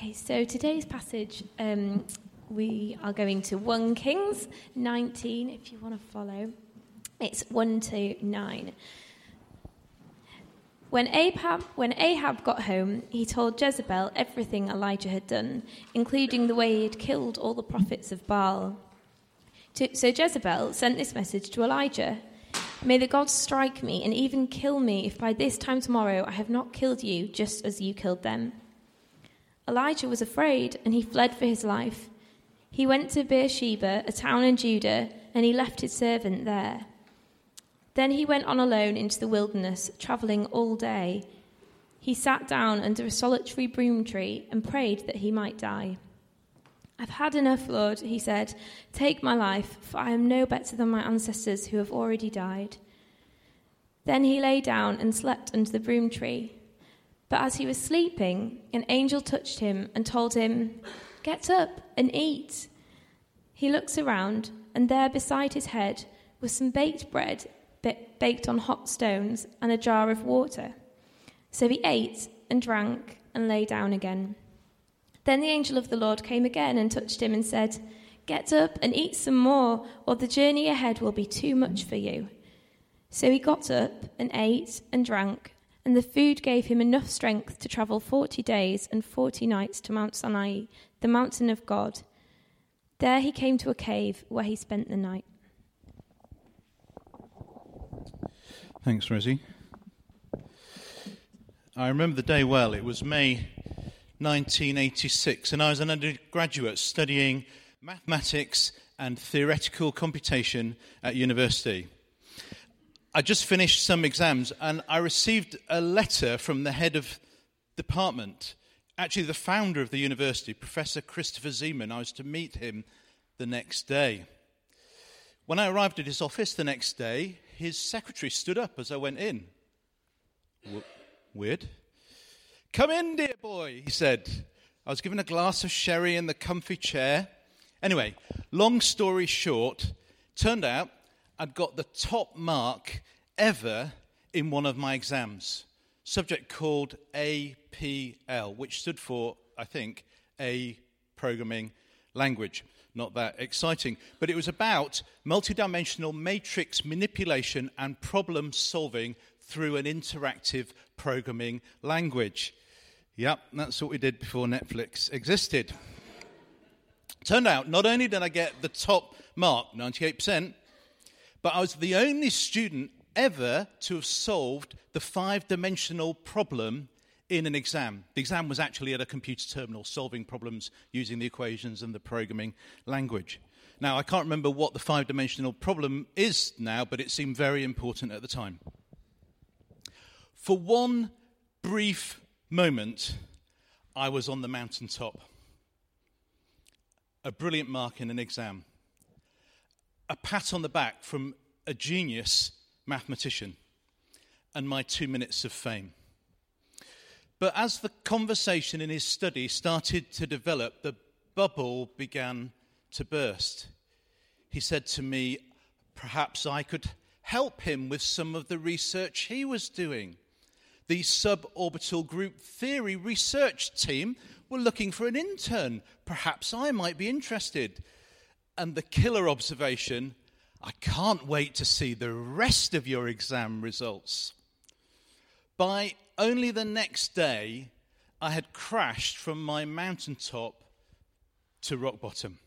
Okay, so today's passage, um, we are going to 1 Kings 19, if you want to follow. It's 1 to 9. When Ahab, when Ahab got home, he told Jezebel everything Elijah had done, including the way he had killed all the prophets of Baal. So Jezebel sent this message to Elijah May the gods strike me and even kill me if by this time tomorrow I have not killed you just as you killed them. Elijah was afraid and he fled for his life. He went to Beersheba, a town in Judah, and he left his servant there. Then he went on alone into the wilderness, traveling all day. He sat down under a solitary broom tree and prayed that he might die. I've had enough, Lord, he said. Take my life, for I am no better than my ancestors who have already died. Then he lay down and slept under the broom tree. But as he was sleeping, an angel touched him and told him, Get up and eat. He looks around, and there beside his head was some baked bread baked on hot stones and a jar of water. So he ate and drank and lay down again. Then the angel of the Lord came again and touched him and said, Get up and eat some more, or the journey ahead will be too much for you. So he got up and ate and drank, and the food gave him enough strength to travel forty days and forty nights to Mount Sinai, the mountain of God. There he came to a cave where he spent the night. Thanks, Rosie. I remember the day well. It was May 1986, and I was an undergraduate studying mathematics and theoretical computation at university. I just finished some exams, and I received a letter from the head of department, actually the founder of the university, Professor Christopher Zeeman. I was to meet him the next day. When I arrived at his office the next day, his secretary stood up as I went in. Weird. Come in, dear boy, he said. I was given a glass of sherry in the comfy chair. Anyway, long story short, turned out I'd got the top mark ever in one of my exams. Subject called APL, which stood for, I think, A Programming Language. Not that exciting. But it was about multidimensional matrix manipulation and problem solving through an interactive programming language. Yep, that's what we did before Netflix existed. Turned out, not only did I get the top mark, 98%, but I was the only student ever to have solved the five dimensional problem in an exam. The exam was actually at a computer terminal, solving problems using the equations and the programming language. Now, I can't remember what the five dimensional problem is now, but it seemed very important at the time. For one brief moment, I was on the mountaintop. A brilliant mark in an exam. A pat on the back from a genius mathematician. And my two minutes of fame. But as the conversation in his study started to develop, the bubble began to burst. He said to me, Perhaps I could help him with some of the research he was doing the suborbital group theory research team were looking for an intern. Perhaps I might be interested. And the killer observation I can't wait to see the rest of your exam results. By only the next day, I had crashed from my mountaintop to rock bottom.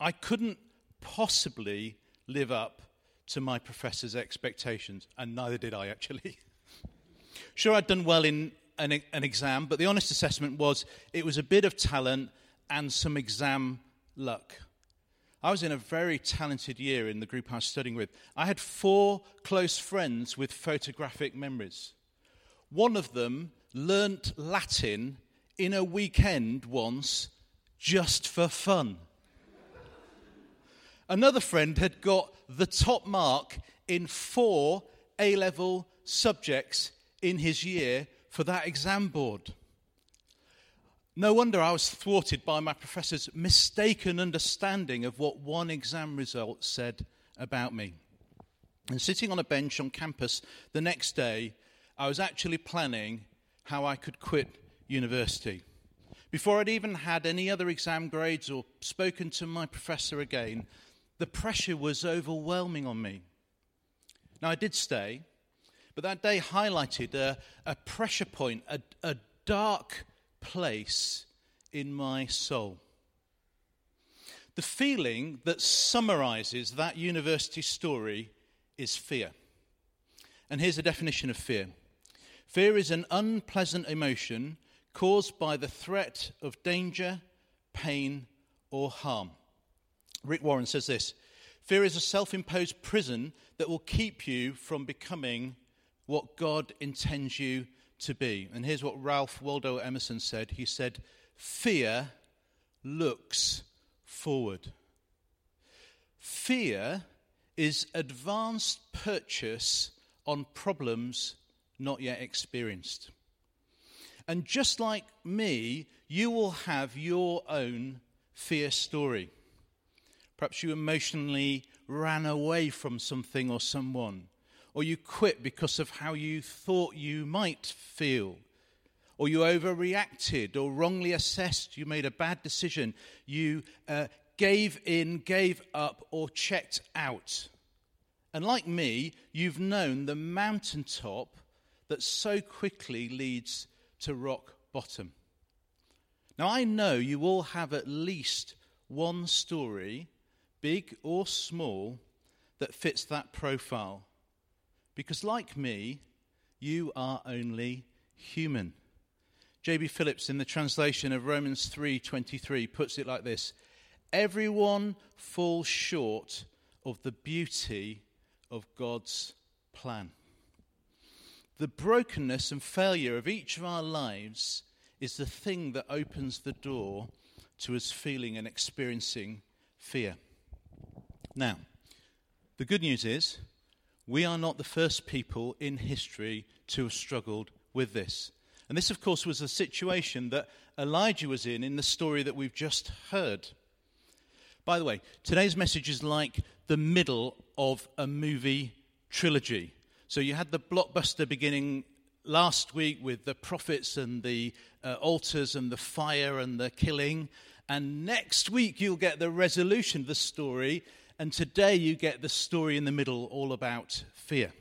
I couldn't possibly live up to my professor's expectations, and neither did I actually. Sure, I'd done well in an, an exam, but the honest assessment was it was a bit of talent and some exam luck. I was in a very talented year in the group I was studying with. I had four close friends with photographic memories. One of them learnt Latin in a weekend once just for fun. Another friend had got the top mark in four A level subjects in his year for that exam board. No wonder I was thwarted by my professor's mistaken understanding of what one exam result said about me. And sitting on a bench on campus the next day, I was actually planning how I could quit university. Before I'd even had any other exam grades or spoken to my professor again, the pressure was overwhelming on me. Now, I did stay, but that day highlighted a, a pressure point, a, a dark place in my soul. The feeling that summarizes that university story is fear. And here's a definition of fear fear is an unpleasant emotion caused by the threat of danger, pain, or harm. Rick Warren says this Fear is a self imposed prison that will keep you from becoming what God intends you to be. And here's what Ralph Waldo Emerson said He said, Fear looks forward. Fear is advanced purchase on problems not yet experienced. And just like me, you will have your own fear story. Perhaps you emotionally ran away from something or someone, or you quit because of how you thought you might feel, or you overreacted or wrongly assessed, you made a bad decision, you uh, gave in, gave up, or checked out. And like me, you've known the mountaintop that so quickly leads to rock bottom. Now, I know you all have at least one story, big or small, that fits that profile. Because, like me, you are only human. J.B. Phillips, in the translation of Romans 3:23, puts it like this: Everyone falls short of the beauty of God's plan. The brokenness and failure of each of our lives is the thing that opens the door to us feeling and experiencing fear. Now, the good news is we are not the first people in history to have struggled with this. And this, of course, was a situation that Elijah was in in the story that we've just heard. By the way, today's message is like the middle of a movie trilogy. So you had the blockbuster beginning last week with the prophets and the uh, altars and the fire and the killing. And next week you'll get the resolution of the story. And today you get the story in the middle, all about fear.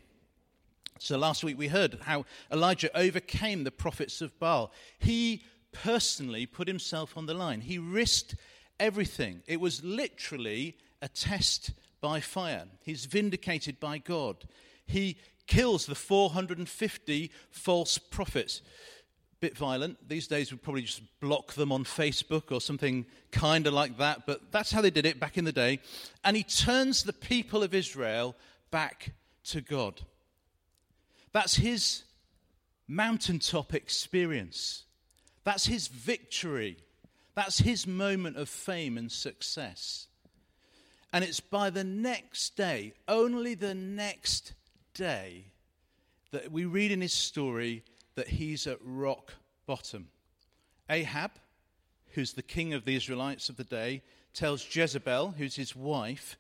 So last week we heard how Elijah overcame the prophets of Baal. He personally put himself on the line, he risked everything. It was literally a test by fire. He's vindicated by God. He kills the 450 false prophets. Bit violent. These days we'd probably just block them on Facebook or something kind of like that, but that's how they did it back in the day. And he turns the people of Israel back to God. That's his mountaintop experience. That's his victory. That's his moment of fame and success. And it's by the next day, only the next day that we read in his story that he's at rock bottom. Ahab, who's the king of the Israelites of the day, tells Jezebel, who's his wife,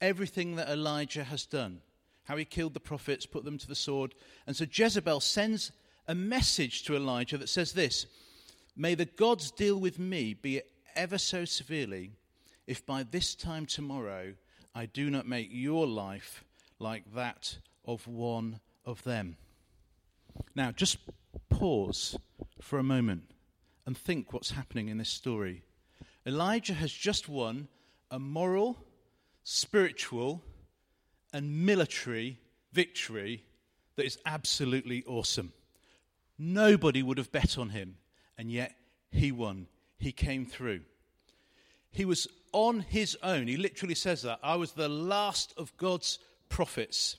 everything that Elijah has done how he killed the prophets, put them to the sword. And so Jezebel sends a message to Elijah that says this May the gods deal with me, be it ever so severely, if by this time tomorrow I do not make your life like that of one of them. Now, just pause for a moment and think what's happening in this story. Elijah has just won a moral, spiritual, and military victory that is absolutely awesome. Nobody would have bet on him, and yet he won. He came through. He was on his own. He literally says that. I was the last of God's prophets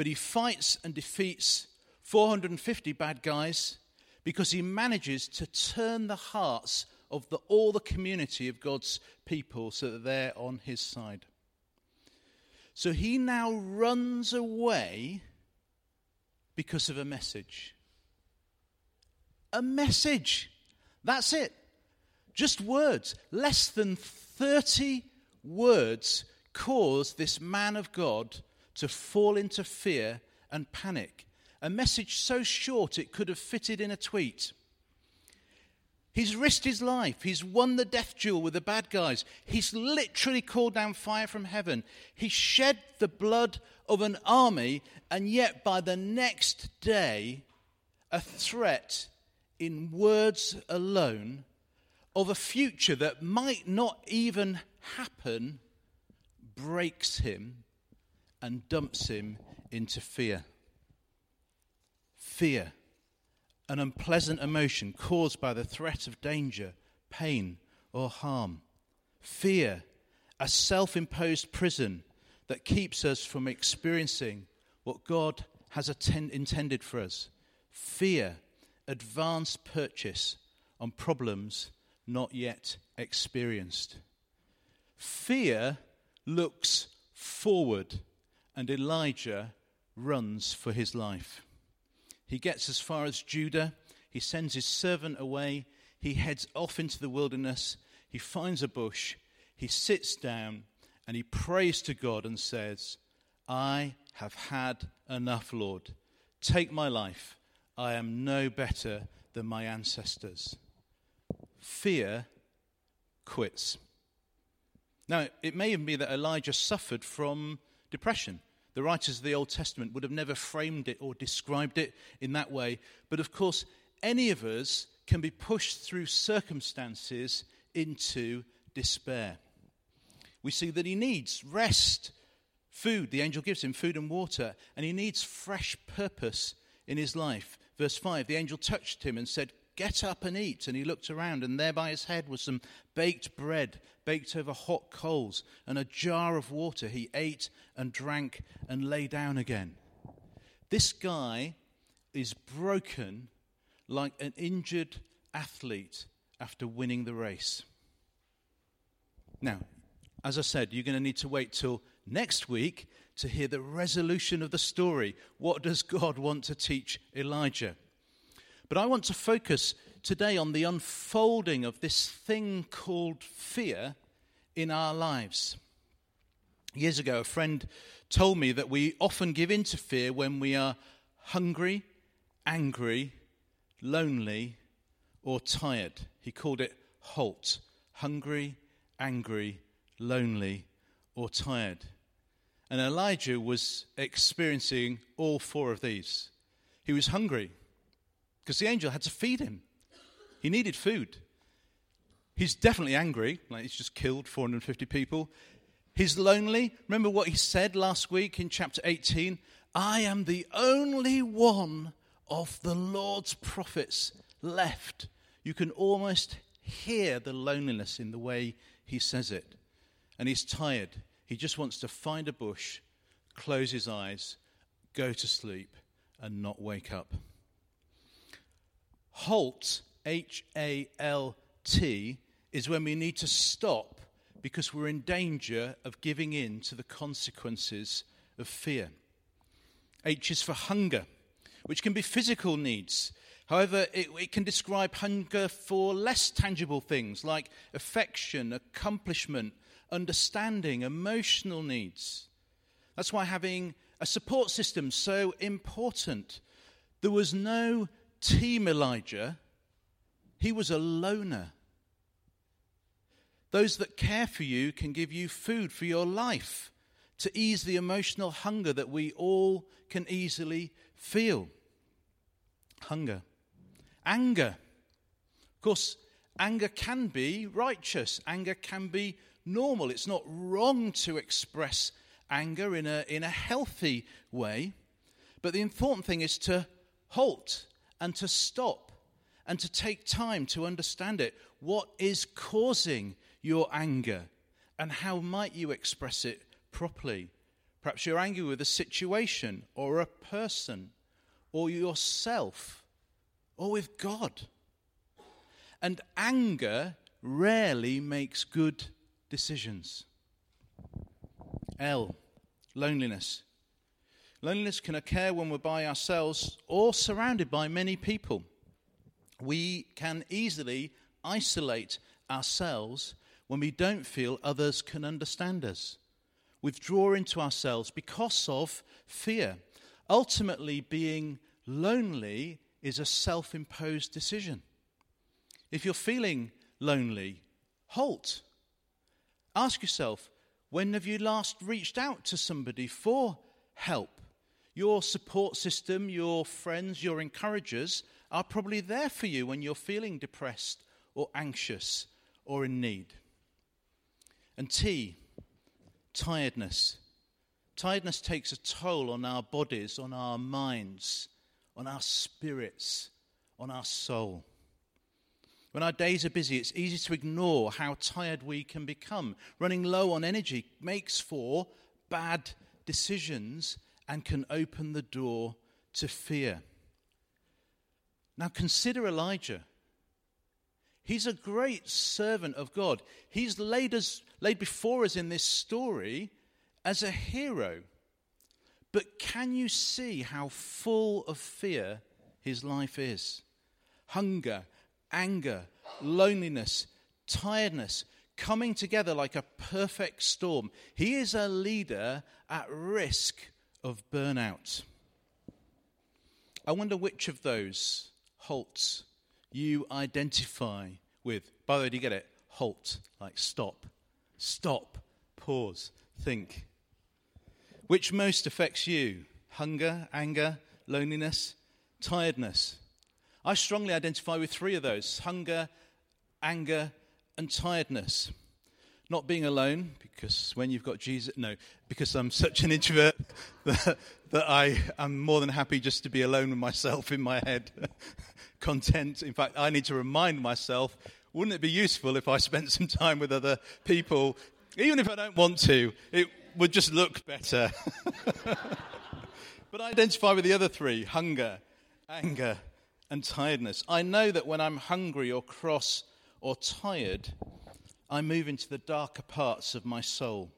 but he fights and defeats 450 bad guys because he manages to turn the hearts of the, all the community of God's people so that they're on his side. So he now runs away because of a message. A message. That's it. Just words. Less than 30 words cause this man of God to fall into fear and panic. A message so short it could have fitted in a tweet. He's risked his life. He's won the death duel with the bad guys. He's literally called down fire from heaven. He shed the blood of an army, and yet by the next day, a threat in words alone of a future that might not even happen breaks him and dumps him into fear. Fear an unpleasant emotion caused by the threat of danger, pain, or harm. Fear, a self imposed prison that keeps us from experiencing what God has attend- intended for us. Fear, advance purchase on problems not yet experienced. Fear looks forward, and Elijah runs for his life. He gets as far as Judah. He sends his servant away. He heads off into the wilderness. He finds a bush. He sits down and he prays to God and says, I have had enough, Lord. Take my life. I am no better than my ancestors. Fear quits. Now, it may even be that Elijah suffered from depression. The writers of the Old Testament would have never framed it or described it in that way. But of course, any of us can be pushed through circumstances into despair. We see that he needs rest, food. The angel gives him food and water, and he needs fresh purpose in his life. Verse 5 the angel touched him and said, Get up and eat. And he looked around, and there by his head was some baked bread, baked over hot coals, and a jar of water. He ate and drank and lay down again. This guy is broken like an injured athlete after winning the race. Now, as I said, you're going to need to wait till next week to hear the resolution of the story. What does God want to teach Elijah? But I want to focus today on the unfolding of this thing called fear in our lives. Years ago, a friend told me that we often give in to fear when we are hungry, angry, lonely, or tired. He called it HALT hungry, angry, lonely, or tired. And Elijah was experiencing all four of these. He was hungry because the angel had to feed him. He needed food. He's definitely angry, like he's just killed 450 people. He's lonely. Remember what he said last week in chapter 18? I am the only one of the Lord's prophets left. You can almost hear the loneliness in the way he says it. And he's tired. He just wants to find a bush, close his eyes, go to sleep, and not wake up. Halt, H A L T, is when we need to stop because we're in danger of giving in to the consequences of fear. H is for hunger, which can be physical needs. However, it, it, can describe hunger for less tangible things like affection, accomplishment, understanding, emotional needs. That's why having a support system so important. There was no Team Elijah, he was a loner. Those that care for you can give you food for your life to ease the emotional hunger that we all can easily feel. Hunger. Anger. Of course, anger can be righteous, anger can be normal. It's not wrong to express anger in a, in a healthy way. But the important thing is to halt and to stop and to take time to understand it. What is causing your anger and how might you express it properly? Perhaps you're angry with a situation or a person or yourself or with God. And anger rarely makes good decisions. L, loneliness. Loneliness can occur when we're by ourselves or surrounded by many people. We can easily isolate ourselves when we don't feel others can understand us. Withdraw into ourselves because of fear. Ultimately, being lonely is a self imposed decision. If you're feeling lonely, halt. Ask yourself, when have you last reached out to somebody for help? Your support system, your friends, your encouragers are probably there for you when you're feeling depressed or anxious or in need. And T, tiredness. Tiredness takes a toll on our bodies, on our minds, on our spirits, on our soul. When our days are busy, it's easy to ignore how tired we can become. Running low on energy makes for bad decisions and can open the door to fear. Now, consider Elijah. He's a great servant of God. He's laid, us, laid before us in this story as a hero. But can you see how full of fear his life is? Hunger, anger, loneliness, tiredness, coming together like a perfect storm. He is a leader at risk of burnout. I wonder which of those halts you identify with. By the way, do you get it? Halt, like stop, stop, pause, think. Which most affects you? Hunger, anger, loneliness, tiredness. I strongly identify with three of those hunger, anger, and tiredness. Not being alone, because when you've got Jesus, no, because I'm such an introvert that, that I am more than happy just to be alone with myself in my head, content. In fact, I need to remind myself wouldn't it be useful if I spent some time with other people, even if I don't want to? It would just look better. but I identify with the other three hunger, anger, and tiredness. I know that when I'm hungry or cross or tired, I move into the darker parts of my soul.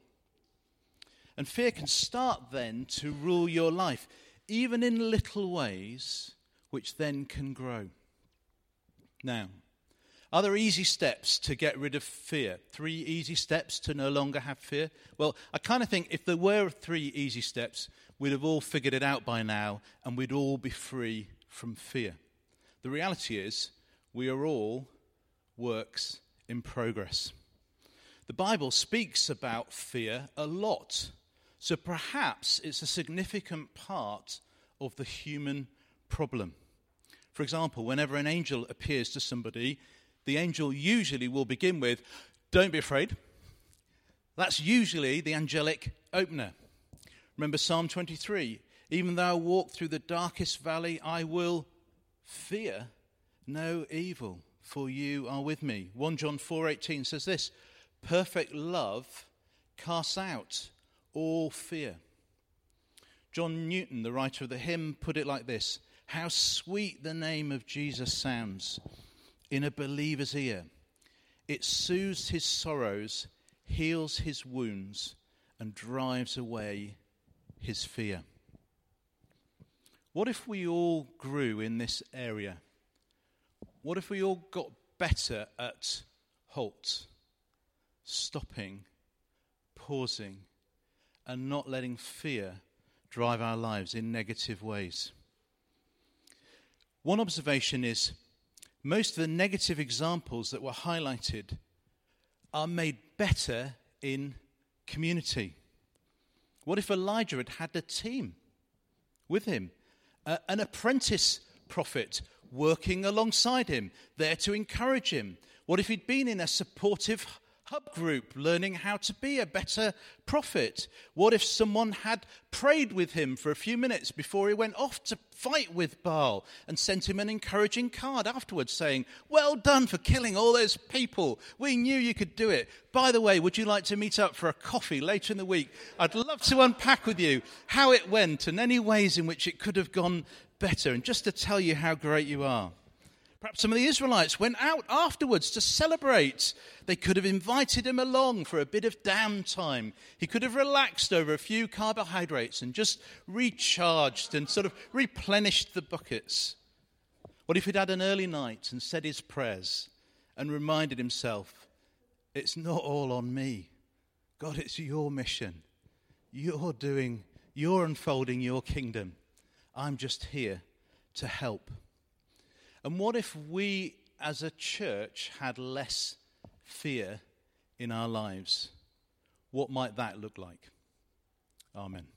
And fear can start then to rule your life, even in little ways, which then can grow. Now, are there easy steps to get rid of fear? Three easy steps to no longer have fear? Well, I kind of think if there were three easy steps, we'd have all figured it out by now and we'd all be free from fear. The reality is, we are all works in progress. The Bible speaks about fear a lot, so perhaps it's a significant part of the human problem. For example, whenever an angel appears to somebody, the angel usually will begin with, Don't be afraid. That's usually the angelic opener. Remember Psalm 23 Even though I walk through the darkest valley, I will fear no evil, for you are with me. 1 John 4:18 says this, perfect love casts out all fear. John Newton, the writer of the hymn, put it like this How sweet the name of Jesus sounds in a believer's ear. It soothes his sorrows, heals his wounds, and drives away his fear. What if we all grew in this area? What if we all got better at halt, stopping, pausing, and not letting fear drive our lives in negative ways? One observation is most of the negative examples that were highlighted are made better in community. What if Elijah had had a team with him? uh, an apprentice prophet working alongside him, there to encourage him? What if he'd been in a supportive hub group learning how to be a better prophet? What if someone had prayed with him for a few minutes before he went off to fight with Baal and sent him an encouraging card afterwards saying, Well done for killing all those people. We knew you could do it. By the way, would you like to meet up for a coffee later in the week? I'd love to unpack with you how it went and any ways in which it could have gone better and just to tell you how great you are. Perhaps some of the Israelites went out afterwards to celebrate. They could have invited him along for a bit of downtime. He could have relaxed over a few carbohydrates and just recharged and sort of replenished the buckets. What if he'd had an early night and said his prayers and reminded himself, it's not all on me. God, it's your mission. You're doing, you're unfolding your kingdom. I'm just here to help. And what if we as a church, had less fear in our lives, what might that look like? Amen.